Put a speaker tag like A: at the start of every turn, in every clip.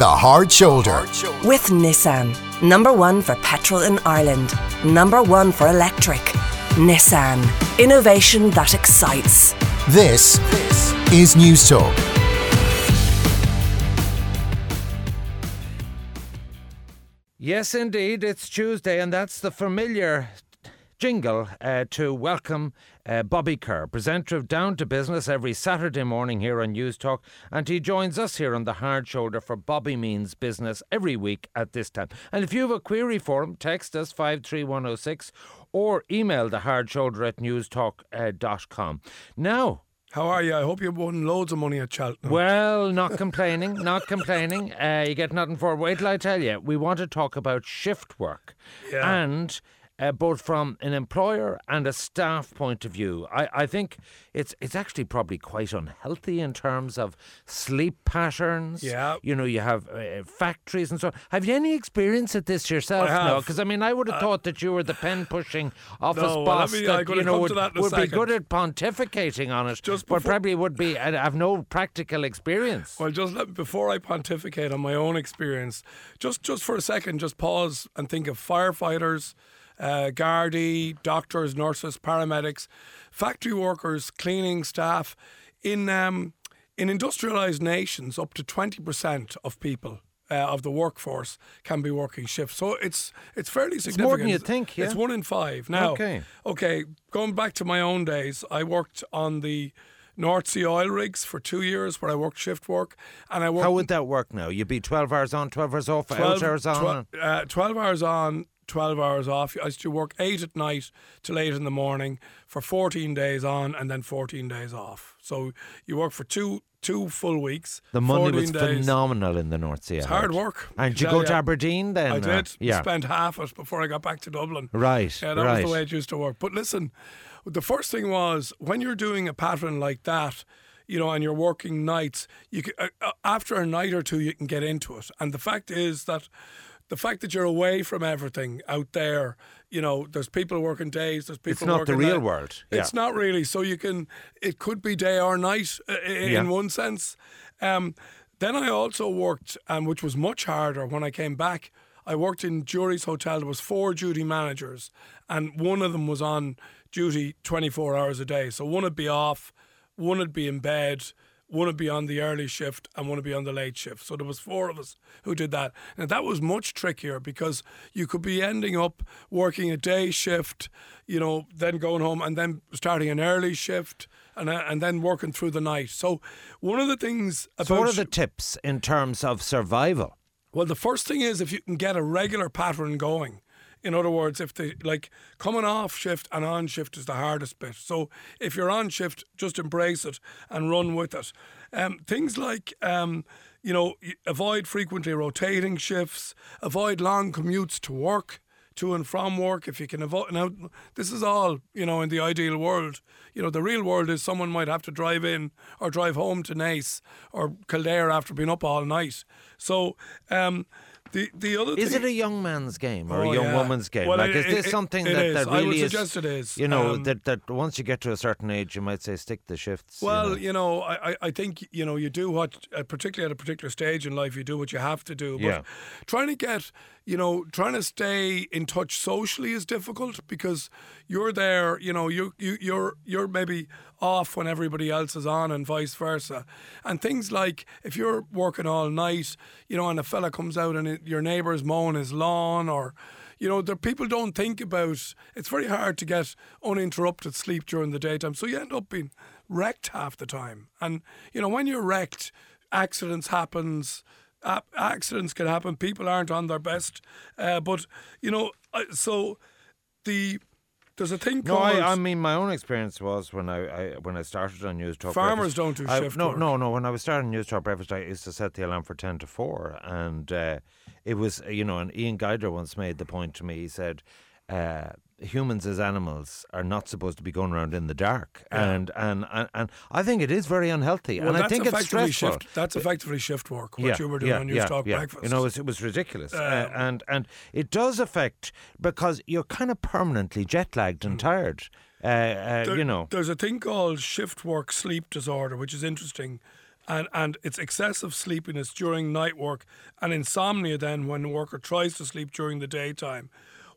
A: The Hard Shoulder.
B: With Nissan. Number one for petrol in Ireland. Number one for electric. Nissan. Innovation that excites.
A: This is News Talk.
C: Yes, indeed, it's Tuesday, and that's the familiar jingle uh, to welcome uh, Bobby Kerr, presenter of Down to Business every Saturday morning here on News Talk. And he joins us here on the hard shoulder for Bobby Means Business every week at this time. And if you have a query for him, text us 53106 or email the hard shoulder at newstalk.com. Now,
D: How are you? I hope you won loads of money at Cheltenham.
C: well, not complaining, not complaining. Uh, you get nothing for it. Wait till I tell you. We want to talk about shift work.
D: Yeah.
C: And uh, both from an employer and a staff point of view, I, I think it's it's actually probably quite unhealthy in terms of sleep patterns.
D: Yeah.
C: You know, you have uh, factories and so on. Have you any experience at this yourself?
D: I
C: No, because I mean, I would have thought that you were the pen pushing office
D: No, well,
C: boss
D: me-
C: that, you know, would,
D: that
C: would be good at pontificating on it,
D: Just
C: but probably would be uh, have no practical experience.
D: Well, just let, before I pontificate on my own experience, just just for a second, just pause and think of firefighters, uh, Gardaí, doctors, nurses, paramedics, factory workers, cleaning staff. In um, in industrialized nations, up to twenty percent of people. Uh, of the workforce can be working shifts, so it's it's fairly significant.
C: It's more than you'd think,
D: It's one in five now.
C: Okay.
D: okay. Going back to my own days, I worked on the North Sea oil rigs for two years, where I worked shift work, and I worked
C: How would that work now? You'd be 12 hours on, 12 hours off, 8 hours on?
D: twe- uh, 12 hours on, 12 hours off. I used to work 8 at night till 8 in the morning for 14 days on and then 14 days off. So you work for two two full weeks.
C: the money was
D: days.
C: phenomenal in the North Sea.
D: It's hard work.
C: And did you go to Aberdeen then?
D: I did.
C: Yeah.
D: Spent half it before I got back to Dublin.
C: Right,
D: Yeah, that
C: right.
D: was the way it used to work. But listen, the first thing was when you're doing a pattern like that, you know, and you're working nights, you can, uh, uh, after a night or two you can get into it. And the fact is that the fact that you're away from everything out there, you know, there's people working days, there's people
C: It's not the real
D: night-
C: world.
D: It's not really. So you can, it could be day or night uh, in
C: Yeah.
D: one sense. Um, then I also worked, um, which was much harder when I came back. I worked in Jury's Hotel. There was four duty managers, and one of them was on duty 24 hours a day. So one would be off, one would be in bed, one would be on the early shift, and one would be on the late shift. So there was four of us who did that, and that was much trickier because you could be ending up working a day shift, you know, then going home and then starting an early shift. And, uh, and then working through the night. So, one of the things about
C: So, what are the tips in terms of survival?
D: well, the first thing is if you can get a regular pattern going. In other words, if the like coming off shift and on shift is the hardest bit. So if you're on shift, just embrace it and run with it. Um, things like um, you know avoid frequently rotating shifts, avoid long commutes to work. To and from work, if you can avoid. Now, this is all you know in the ideal world. You know, the real world is someone might have to drive in or drive home to Naas or Kildare after being up all night. So, um, the the other
C: Is
D: thing,
C: it a young man's game or
D: Oh,
C: a young
D: yeah.
C: woman's game?
D: Well,
C: like,
D: it-
C: is this
D: it-
C: something
D: it
C: that,
D: is.
C: that
D: I would
C: really is?
D: suggest it is.
C: You know
D: Um,
C: that that once you get to a certain age, you might say stick the shifts. you
D: Well,
C: know.
D: you know, I, I- I think you know you do what, uh, particularly at a particular stage in life, you do what you have to do. But
C: Yeah.
D: trying to get, you know, trying to stay in touch socially is difficult because you're there. You know, you you you're you're maybe off when everybody else is on, and vice versa. And things like if you're working all night, you know, and a fella comes out and it, your neighbour's mowing his lawn, or you know, the people don't think about. It's very hard to get uninterrupted sleep during the daytime, so you end up being wrecked half the time. And you know, when you're wrecked, accidents happens. Accidents can happen. People aren't on their best, uh, but you know, so the there's a thing
C: No,
D: called.
C: I, I mean my own experience was when I, I when I started on News Talk.
D: Farmers
C: Breakfast,
D: don't do
C: I-
D: shift
C: No,
D: work.
C: no, no. When I was starting News Talk Breakfast, I used to set the alarm for ten to four, and uh, it was you know, and Ian Geider once made the point to me. He said. Uh, humans as animals are not supposed to be going around in the dark, and, and and and I think it is very unhealthy,
D: well,
C: and I think it's stressful.
D: shift. That's effectively shift work. What you were doing on News Talk Breakfast.
C: You know, it was, it was ridiculous, uh,
D: Um,
C: and and it does affect because you're kind of permanently jet lagged and tired. Uh, uh,
D: There-
C: you know,
D: There's a thing called shift work sleep disorder, which is interesting. and and it's excessive sleepiness during night work and insomnia then when the worker tries to sleep during the daytime.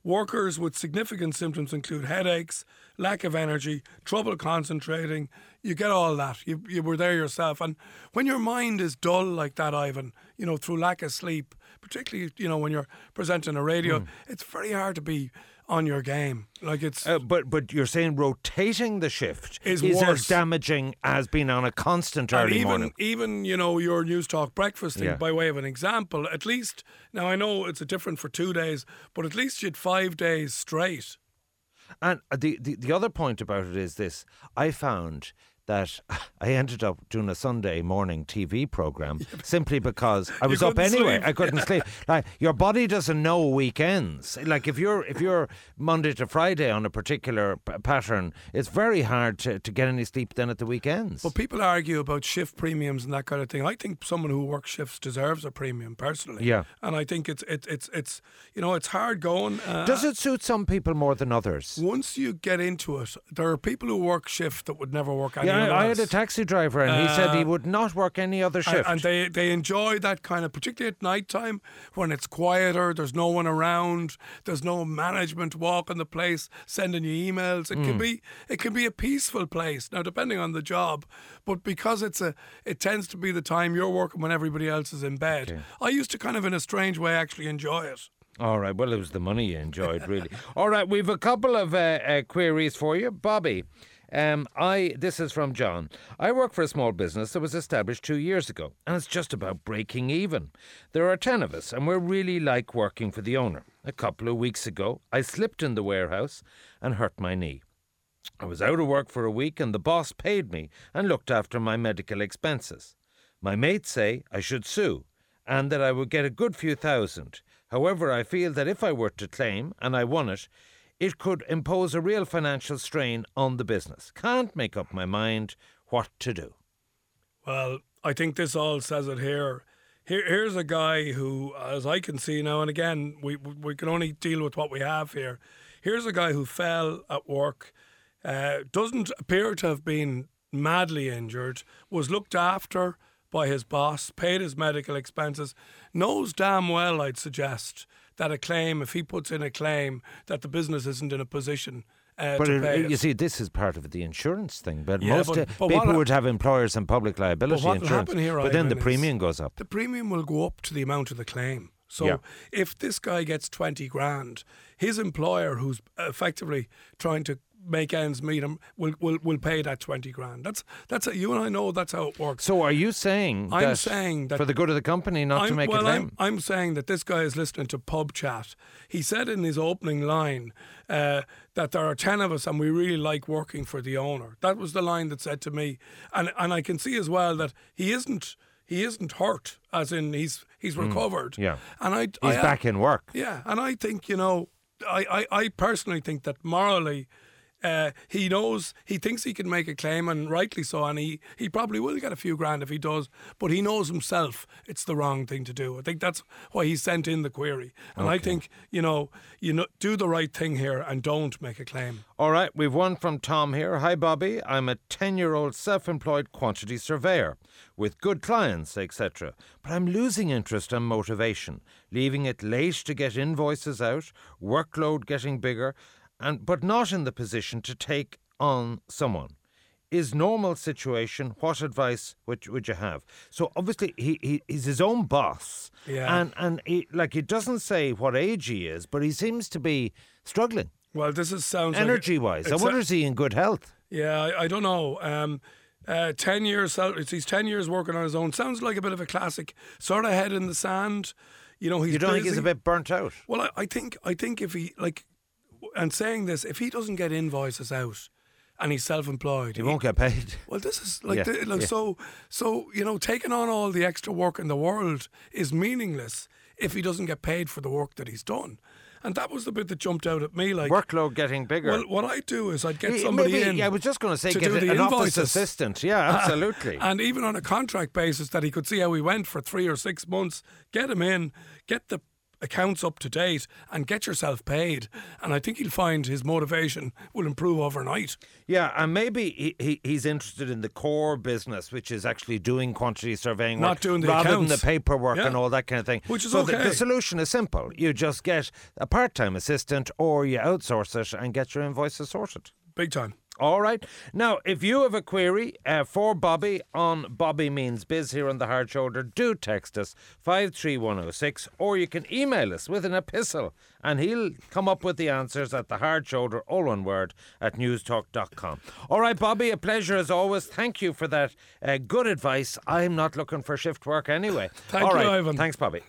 D: Workers with significant symptoms include headaches, lack of energy, trouble concentrating. You get all that. You, you were there yourself. And when your mind is dull like that, Ivan, you know, through lack of sleep, particularly, you know, when you're presenting a radio,
C: Hmm.
D: it's very hard to be on your game. Like it's.
C: Uh, but but you're saying rotating the shift
D: Is
C: as
D: worse.
C: damaging as being on a constant
D: And
C: early
D: even
C: morning.
D: even you know your news talk breakfast thing
C: Yeah.
D: by way of an example. At least now I know it's a different for two days, but at least you had five days straight.
C: And uh, the, the the other point about it is this: I found that I ended up doing a Sunday morning TV program simply because I was up anyway.
D: sleep.
C: I couldn't sleep. Like your body doesn't know weekends. Like if you're if you're Monday to Friday on a particular p- pattern, it's very hard to, to get any sleep then at the weekends.
D: But people argue about shift premiums and that kind of thing. I think someone who works shifts deserves a premium personally.
C: Yeah.
D: and I think it's it's it's it's you know it's hard going. Uh,
C: Does it suit some people more than others?
D: once you get into it, there are people who work shift that would never work
C: Yeah,
D: anywhere
C: I, I had a taxi driver, and he said he
D: Uh,
C: would not work any other
D: And-
C: shift.
D: And, they, they enjoy that kind of, particularly at night time when it's quieter, there's no one around, there's no management walking the place, sending you emails. It
C: Hmm.
D: can be it can be a peaceful place. Now depending on the job, but because it's a it tends to be the time you're working when everybody else is in bed. I used to kind of in a strange way actually enjoy it.
C: All right. Well, it was the money you enjoyed, really. All right. We've a couple of uh, uh, queries for you, Bobby. Um, I this is from John. I work for a small business that was established two years ago, and it's just about breaking even. There are ten of us, and we're really like working for the owner. A couple of weeks ago, I slipped in the warehouse and hurt my knee. I was out of work for a week, and the boss paid me and looked after my medical expenses. My mates say I should sue and that I would get a good few thousand. However, I feel that if I were to claim and I won it, it could impose a real financial strain on the business. Can't make up my mind what to do.
D: Well, I think this all says it here. Here, here's a guy who, as I can see now, and again, we we can only deal with what we have here. Here's a guy who fell at work, uh, doesn't appear to have been madly injured, was looked after by his boss, paid his medical expenses, knows damn well, I'd suggest, that a claim, if he puts in a claim, that the business isn't in a position uh,
C: But
D: to
C: it, you see, this is part of the insurance thing. But
D: Yeah,
C: most
D: but-
C: uh,
D: but
C: people would have employers and public liability
D: what'll
C: insurance.
D: here,
C: but then the premium goes up.
D: the premium will go up to the amount of the claim. So
C: Yeah.
D: if this guy gets 20 grand, his employer, who's effectively trying to make ends meet him, will, will, will pay that 20 grand. That's, that's a, you and I know that's how it works.
C: So are you saying
D: I'm
C: that
D: saying that
C: for the good of the company not to
D: I'm-
C: make
D: well,
C: a claim?
D: I'm, I'm saying that this guy is listening to pub chat. He said in his opening line uh, that there are 10 of us and we really like working for the owner. That was the line that said to me. And, and I can see as well that he isn't. He isn't hurt, as in he's he's recovered.
C: Hmm. yeah.
D: and I
C: He's
D: I,
C: back in work.
D: yeah, and I think you know, I, I, I personally think that morally, uh, he knows he thinks he can make a claim, and rightly so, and he, he probably will get a few grand if he does. But he knows himself it's the wrong thing to do. I think that's why he sent in the query, and I think you know, you know, do the right thing here and don't make a claim.
C: All right, we've one from Tom here. Hi, Bobby. I'm a 10 year old self employed quantity surveyor with good clients, etc. But I'm losing interest and motivation, leaving it late to get invoices out, workload getting bigger, and but not in the position to take on someone. Is normal situation? What advice would, would you have? So obviously he, he he's his own boss,
D: Yeah.
C: and and he, like it doesn't say what age he is, but he seems to be struggling
D: Well, this is sounds like-
C: energy wise. I wonder is he in good health?
D: Yeah, I, I don't know. Um, uh, ten years, he's ten years working on his own. Sounds like a bit of a classic, sort of head in the sand. You know, he's
C: You don't think he's a bit burnt out?
D: Well, I, I think I think if he like, and saying this, if he doesn't get invoices out, and he's self-employed,
C: He won't get paid.
D: Well, this is like,
C: Yeah,
D: the, like
C: yeah.
D: so so you know, taking on all the extra work in the world is meaningless if he doesn't get paid for the work that he's done, and that was the bit that jumped out at me. Like,
C: Workload getting bigger.
D: well, what I do is I'd get somebody
C: maybe-
D: in.
C: yeah, I was just going to say
D: to
C: get
D: do
C: a-
D: the
C: an office assistant. Yeah, absolutely.
D: And even on a contract basis that he could see how he went for three or six months, get him in, get the accounts up to date and get yourself paid. And I think he'll find his motivation will improve overnight.
C: Yeah, and maybe he, he, he's interested in the core business, which is actually doing quantity surveying
D: Not
C: work,
D: doing the
C: rather than
D: accounts.
C: the paperwork
D: Yeah.
C: and all that kind of thing.
D: Which is
C: so the,
D: okay.
C: the solution is simple: you just get a part-time assistant, or you outsource it and get your invoices sorted.
D: Big time.
C: All right. Now, if you have a query uh, for Bobby on Bobby Means Biz here on the Hard Shoulder, do text us 53106 or you can email us with an epistle and he'll come up with the answers at the Hard Shoulder, all one word, at newstalk.com. All right, Bobby, a pleasure as always. Thank you for that uh, good advice. I'm not looking for shift work anyway.
D: Thank
C: All
D: you,
C: right.
D: Ivan.
C: Thanks, Bobby.